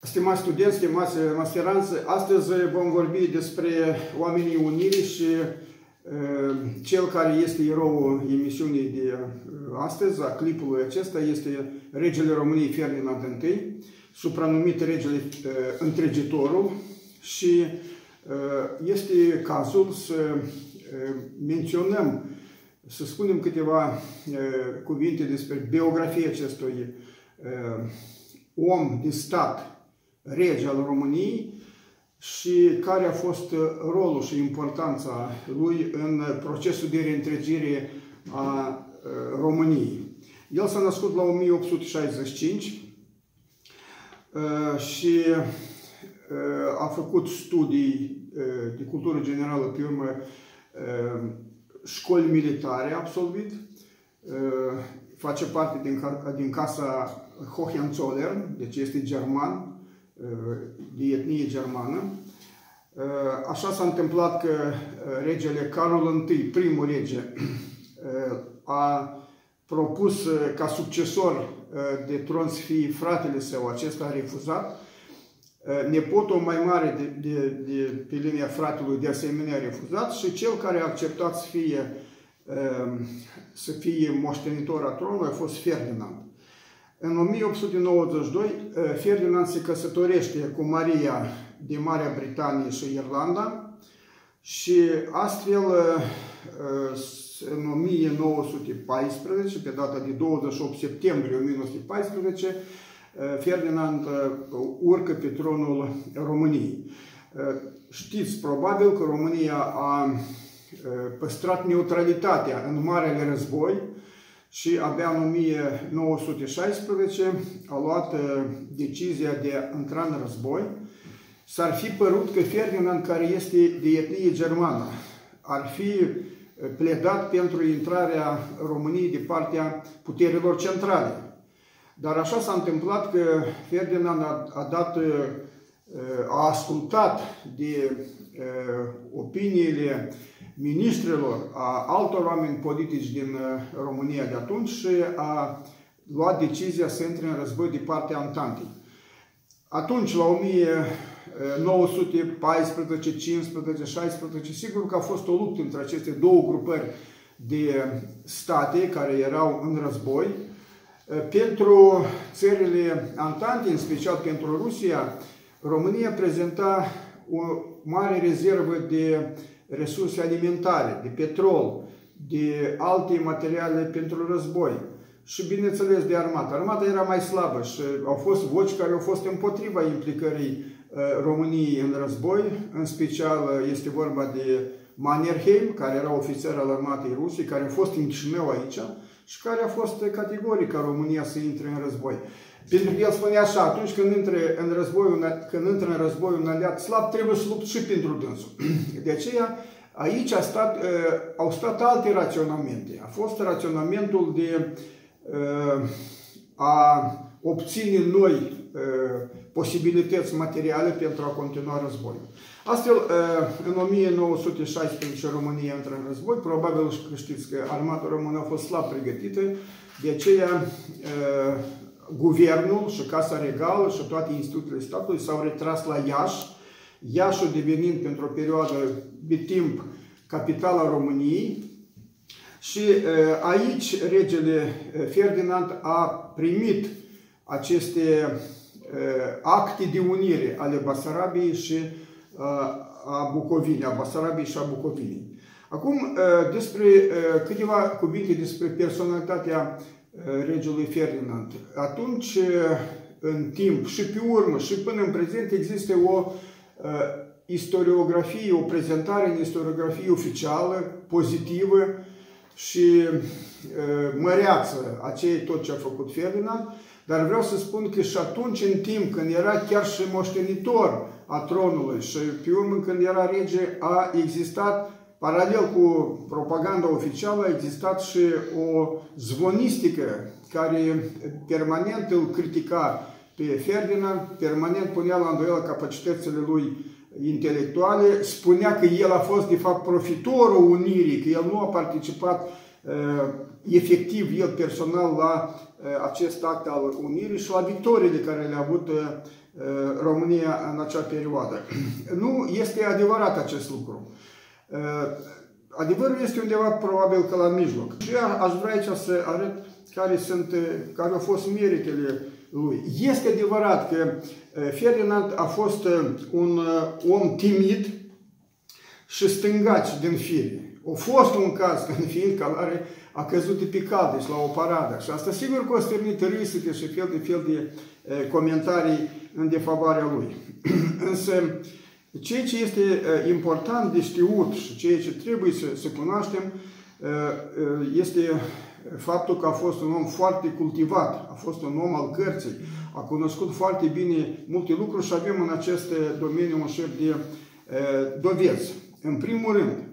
Stimați studenți, stimați masteranți, astăzi vom vorbi despre oamenii unirii și uh, cel care este eroul emisiunii de uh, astăzi, a clipului acesta, este regele României Ferdinand I, supranumit regele uh, întregitorul și este cazul să menționăm, să spunem câteva cuvinte despre biografia acestui om de stat rege al României și care a fost rolul și importanța lui în procesul de reîntregire a României. El s-a născut la 1865 și a făcut studii de cultură generală, pe urmă școli militare absolvit, face parte din, din casa Hohenzollern, deci este german, de etnie germană. Așa s-a întâmplat că regele Carol I, primul rege, a propus ca succesor de tron să fie fratele său, acesta a refuzat. Nepotul mai mare de, de, de, pe linia fratelui de asemenea a refuzat și cel care a acceptat să fie, să fie moștenitor a tronului a fost Ferdinand. În 1892, eh, Ferdinand se căsătorește cu Maria de Marea Britanie și Irlanda și astfel eh, în 1914, pe data de 28 septembrie 1914, eh, Ferdinand urcă pe tronul României. Știți probabil că România a păstrat neutralitatea în Marele Război, și abia în 1916 a luat uh, decizia de a intra în război. S-ar fi părut că Ferdinand, care este de etnie germană, ar fi uh, pledat pentru intrarea României de partea puterilor centrale. Dar așa s-a întâmplat că Ferdinand a, a dat, uh, a ascultat de opiniile ministrilor, a altor oameni politici din uh, România de atunci și a luat decizia să intre în război de partea Antantei. Atunci, la 1914, 15, 16, sigur că a fost o luptă între aceste două grupări de state care erau în război. Uh, pentru țările Antante, în special pentru Rusia, România prezenta o mare rezervă de resurse alimentare, de petrol, de alte materiale pentru război și, bineînțeles, de armată. Armata era mai slabă și au fost voci care au fost împotriva implicării uh, României în război, în special uh, este vorba de Mannerheim, care era ofițer al armatei Rusiei, care a fost în Chișinău aici și care a fost categoric ca România să intre în război. Pentru că el spunea așa, atunci când intră în război, când intră în război un aliat slab, trebuie să lupți și pentru dânsul. De aceea, aici a stat, uh, au stat alte raționamente. A fost raționamentul de uh, a obține noi uh, posibilități materiale pentru a continua războiul. Astfel, în 1916 România intră în război, probabil că știți că armata română a fost slab pregătită, de aceea guvernul și Casa Regală și toate instituțiile statului s-au retras la Iași, Iașul devenind pentru o perioadă de timp capitala României și aici regele Ferdinand a primit aceste acte de unire ale Basarabiei și a Bucovinei, a Basarabiei și a Bucovinei. Acum, despre câteva cuvinte despre personalitatea regelui Ferdinand. Atunci, în timp și pe urmă și până în prezent există o istoriografie, o prezentare în istoriografie oficială, pozitivă și măreață a ceea tot ce a făcut Ferdinand, dar vreau să spun că și atunci, în timp, când era chiar și moștenitor a tronului și pe urmă când era rege, a existat Paralel cu propaganda oficială a existat și o zvonistică care permanent îl critica pe Ferdinand, permanent punea la îndoială capacitățile lui intelectuale, spunea că el a fost de fapt profitorul unirii, că el nu a participat efectiv el personal la acest act al unirii și la victoriile care le-a avut România în acea perioadă. Nu este adevărat acest lucru. Adevărul este undeva probabil că la mijloc. Și aș vrea aici să arăt care, sunt, care au fost meritele lui. Este adevărat că Ferdinand a fost un om timid și stângaci din fire. A fost un caz când fiind care a căzut de pe calde la o paradă. Și asta sigur că a stârnit râsete și fel de fel de comentarii în defavoarea lui. Însă, ceea ce este important de știut și ceea ce trebuie să, să cunoaștem este faptul că a fost un om foarte cultivat, a fost un om al cărții, a cunoscut foarte bine multe lucruri și avem în acest domeniu un șef de dovezi. În primul rând,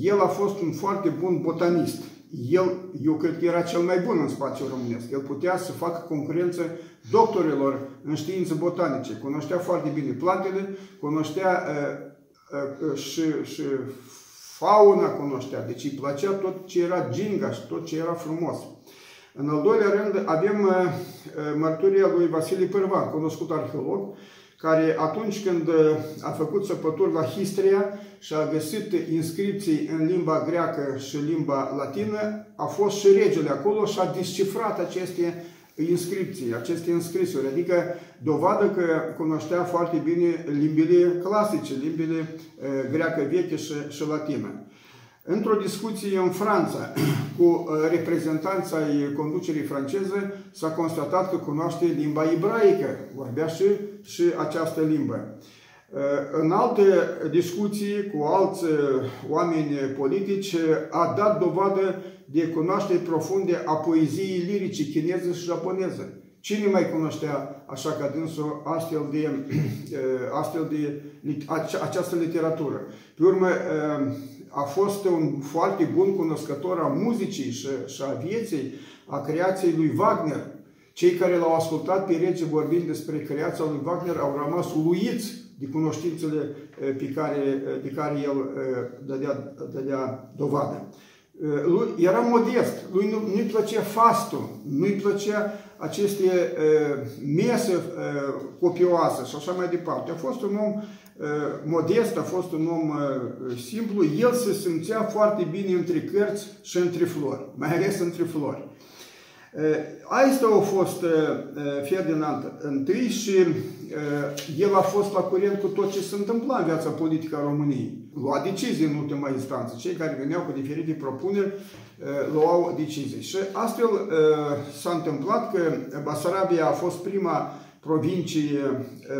el a fost un foarte bun botanist. El, eu cred că era cel mai bun în spațiul românesc. El putea să facă concurență doctorilor în științe botanice. Cunoștea foarte bine plantele, cunoștea uh, uh, și, și fauna cunoștea. Deci îi plăcea tot ce era gingaș, tot ce era frumos. În al doilea rând avem uh, mărturia lui Vasile Pârvan, cunoscut arheolog, care atunci când a făcut săpături la Histria și a găsit inscripții în limba greacă și limba latină, a fost și regele acolo și a descifrat aceste inscripții, aceste înscrisuri, adică dovadă că cunoștea foarte bine limbile clasice, limbile greacă veche și, și latină. Într-o discuție în Franța cu reprezentanța conducerii franceze s-a constatat că cunoaște limba ebraică, vorbea și, și această limbă. În alte discuții cu alți oameni politici a dat dovadă de cunoaștere profunde a poeziei lirice chineză și japoneză. Cine mai cunoștea așa ca dânsul astfel de, astfel de această literatură? Pe urmă, a fost un foarte bun cunoscător a muzicii și, și a vieții, a creației lui Wagner. Cei care l-au ascultat pe rege vorbind despre creația lui Wagner au rămas uluiți de cunoștințele pe care, de care el dădea, dădea dovadă. Lui era modest, lui nu, nu-i plăcea fastul, nu-i plăcea aceste uh, mese uh, copioase și așa mai departe. A fost un om uh, modest, a fost un om uh, simplu, el se simțea foarte bine între cărți și între flori, mai ales între flori. Asta a fost Ferdinand Și și el a fost la curent cu tot ce se întâmpla în viața politică a României. Lua decizii în ultima instanță. Cei care veneau cu diferite propuneri luau decizii. Și astfel s-a întâmplat că Basarabia a fost prima provincie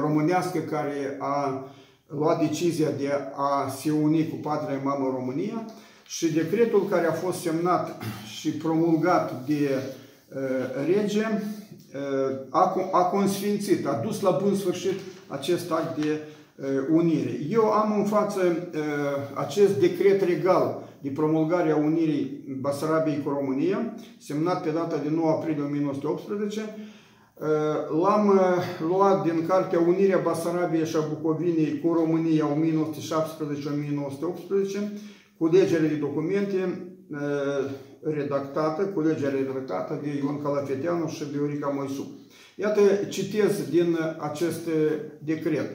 românească care a luat decizia de a se uni cu patria mamă România și decretul care a fost semnat și promulgat de rege a consfințit, a dus la bun sfârșit acest act de unire. Eu am în față acest decret regal de promulgare a unirii Basarabiei cu România, semnat pe data de 9 aprilie 1918, L-am luat din cartea Unirea Basarabiei și a Bucovinei cu România 1917-1918, cu legere de documente redactată, culegerea redactată de Ion Calafeteanu și Viorica Moisu. Iată, citez din acest decret.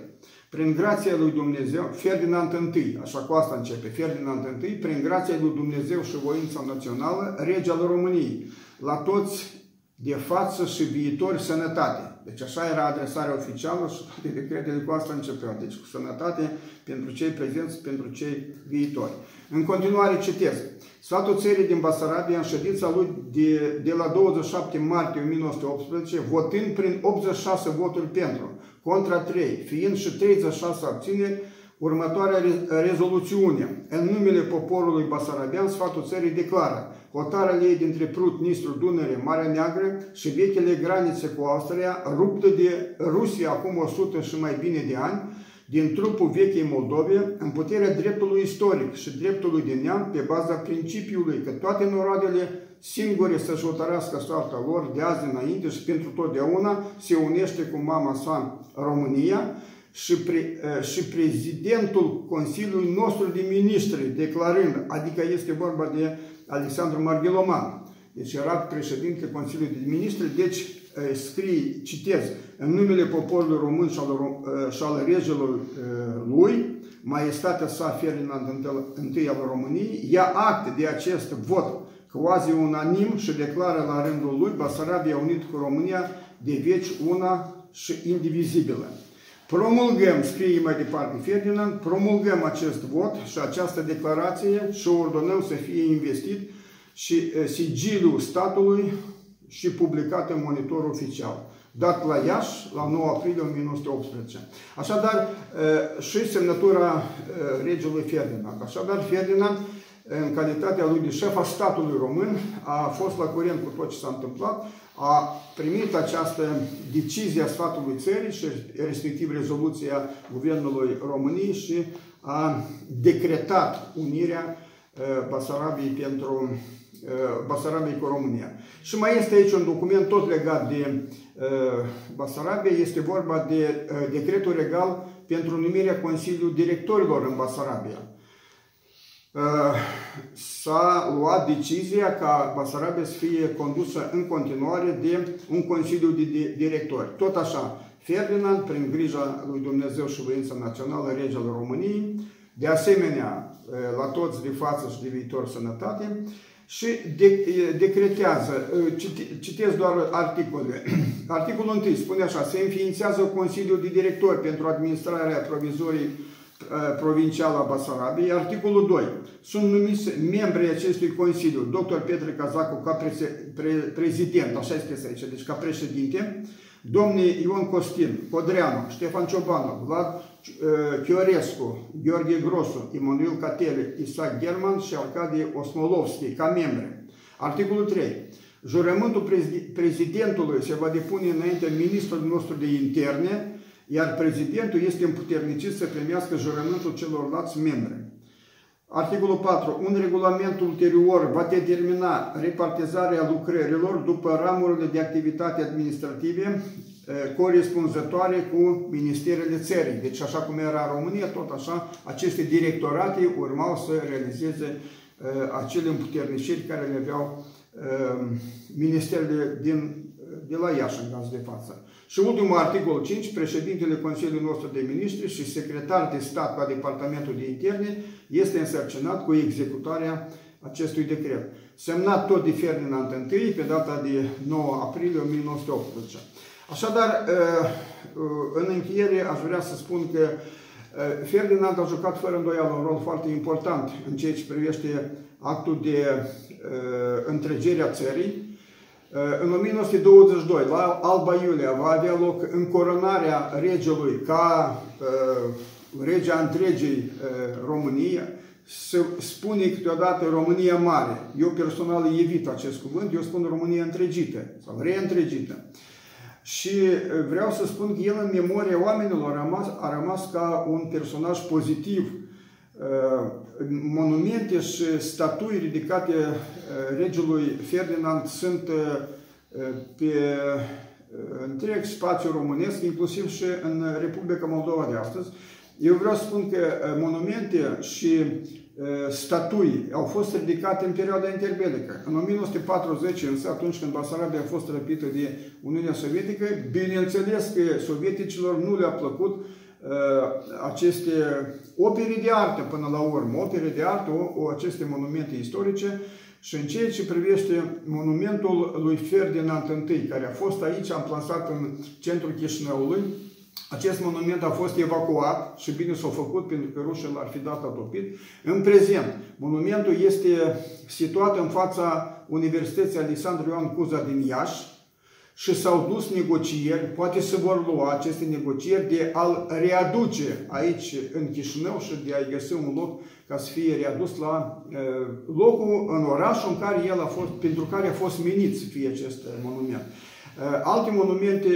Prin grația lui Dumnezeu, Ferdinand I, așa cu asta începe, Ferdinand I, prin grația lui Dumnezeu și voința națională, rege al României, la toți de față și viitori sănătate. Deci așa era adresarea oficială și toate decretele cu asta începeau. Deci cu sănătate pentru cei prezenți, pentru cei viitori. În continuare citez. Sfatul țării din Basarabia în ședința lui de, de la 27 martie 1918, votând prin 86 voturi pentru, contra 3, fiind și 36 abțineri, următoarea rezoluțiune. În numele poporului basarabian, sfatul țării declară hotarea ei dintre Prut, Nistru, Dunăre, Marea Neagră și vechile granițe cu Austria, ruptă de Rusia acum 100 și mai bine de ani, din trupul vechei Moldove, în puterea dreptului istoric și dreptului de neam, pe baza principiului că toate noroadele singure să-și hotărească soarta lor de azi înainte și pentru totdeauna, se unește cu mama sa România, și, pre, și prezidentul Consiliului nostru de Ministri, declarând, adică este vorba de Alexandru Margheloman. Deci era președinte Consiliului de Ministri, deci scrie, citez, în numele poporului român și al, și al regelor lui, maestatea sa Ferdinand I al României, ia acte de acest vot quasi unanim și declară la rândul lui Basarabia unit cu România de veci una și indivizibilă. Promulgăm, scrie mai departe Ferdinand, promulgăm acest vot și această declarație și ordonăm să fie investit și sigiliul statului și publicat în monitor oficial dat la Iași la 9 aprilie 1918. Așadar, și semnătura regelui Ferdinand. Așadar, Ferdinand, în calitatea lui de șef al statului român, a fost la curent cu tot ce s-a întâmplat, a primit această decizie a sfatului țării și respectiv rezoluția Guvernului României și a decretat unirea Basarabiei pentru Basarabiei cu România. Și mai este aici un document tot legat de Basarabia, este vorba de decretul regal pentru numirea Consiliului Directorilor în Basarabia. S-a luat decizia ca Basarabia să fie condusă în continuare de un Consiliu de Directori. Tot așa, Ferdinand, prin grija lui Dumnezeu și voința națională, regele României, de asemenea, la toți de față și de viitor sănătate, și de, decretează, citesc doar articolele. Articolul 1 spune așa, se înființează Consiliul de Directori pentru administrarea provizorii provincială a Basarabiei. Articolul 2. Sunt numiți membrii acestui Consiliu, dr. Petre Cazacu ca pre, pre, prezident, așa este aici, deci ca președinte, domnii Ion Costin, Codreanu, Ștefan Ciobanu, Vlad Chiorescu, Gheorghe Grosu, Emanuel Catele, Isaac German și Arcadie Osmolovski ca membri. Articolul 3. Jurământul prezidentului se va depune înainte ministrul nostru de interne, iar prezidentul este împuternicit să primească jurământul celorlalți membri. Articolul 4. Un regulament ulterior va determina repartizarea lucrărilor după ramurile de activitate administrative corespunzătoare cu ministerele țării. Deci așa cum era România, tot așa, aceste directorate urmau să realizeze acele împuterniciri care le aveau ministerele din, de la Iași în caz de față. Și ultimul articol 5, președintele Consiliului nostru de Ministri și secretar de stat la Departamentul de Interne este însărcinat cu executarea acestui decret. Semnat tot de Ferdinand I pe data de 9 aprilie 1918. Așadar, ă, ă, în încheiere aș vrea să spun că ă, Ferdinand a jucat fără îndoială un rol foarte important în ceea ce privește actul de întregere a țării, în 1922, la Alba Iulia, va avea loc încoronarea regelui ca uh, regea întregii uh, României. Se spune câteodată România Mare. Eu personal evit acest cuvânt, eu spun România întregită sau reîntregită. Și vreau să spun că el în memoria oamenilor a rămas, a rămas ca un personaj pozitiv monumente și statui ridicate regelui Ferdinand sunt pe întreg spațiul românesc, inclusiv și în Republica Moldova de astăzi. Eu vreau să spun că monumente și statui au fost ridicate în perioada interbelică. În 1940, însă, atunci când Basarabia a fost răpită de Uniunea Sovietică, bineînțeles că sovieticilor nu le-a plăcut uh, aceste opere de artă până la urmă, opere de artă, o, o, aceste monumente istorice și în ceea ce privește monumentul lui Ferdinand I, care a fost aici amplasat în centrul Chișinăului, acest monument a fost evacuat și bine s-a făcut pentru că rușii l-ar fi dat atopit. În prezent, monumentul este situat în fața Universității Alexandru Ioan Cuza din Iași, și s-au dus negocieri, poate se vor lua aceste negocieri de a-l readuce aici în Chișinău și de a-i găsi un loc ca să fie readus la uh, locul în orașul în care el a fost, pentru care a fost menit să fie acest monument. Uh, alte monumente,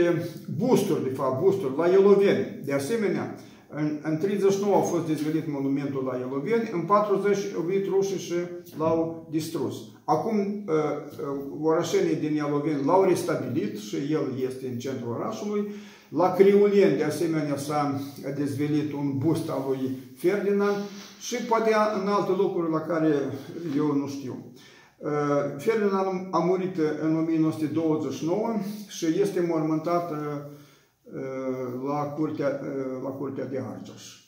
busturi, de fapt, busturi, la Eloveni, de asemenea, în, în 39 a fost dezvelit monumentul la Eloveni, în 40 au venit rușii și l-au distrus. Acum uh, uh, orășenii din Eloveni l-au restabilit și el este în centrul orașului. La Criulien, de asemenea, s-a dezvelit un bust al lui Ferdinand și poate în alte locuri la care eu nu știu. Ferdinand a murit în 1929 și este mormântat la curtea, la curtea de Argeș.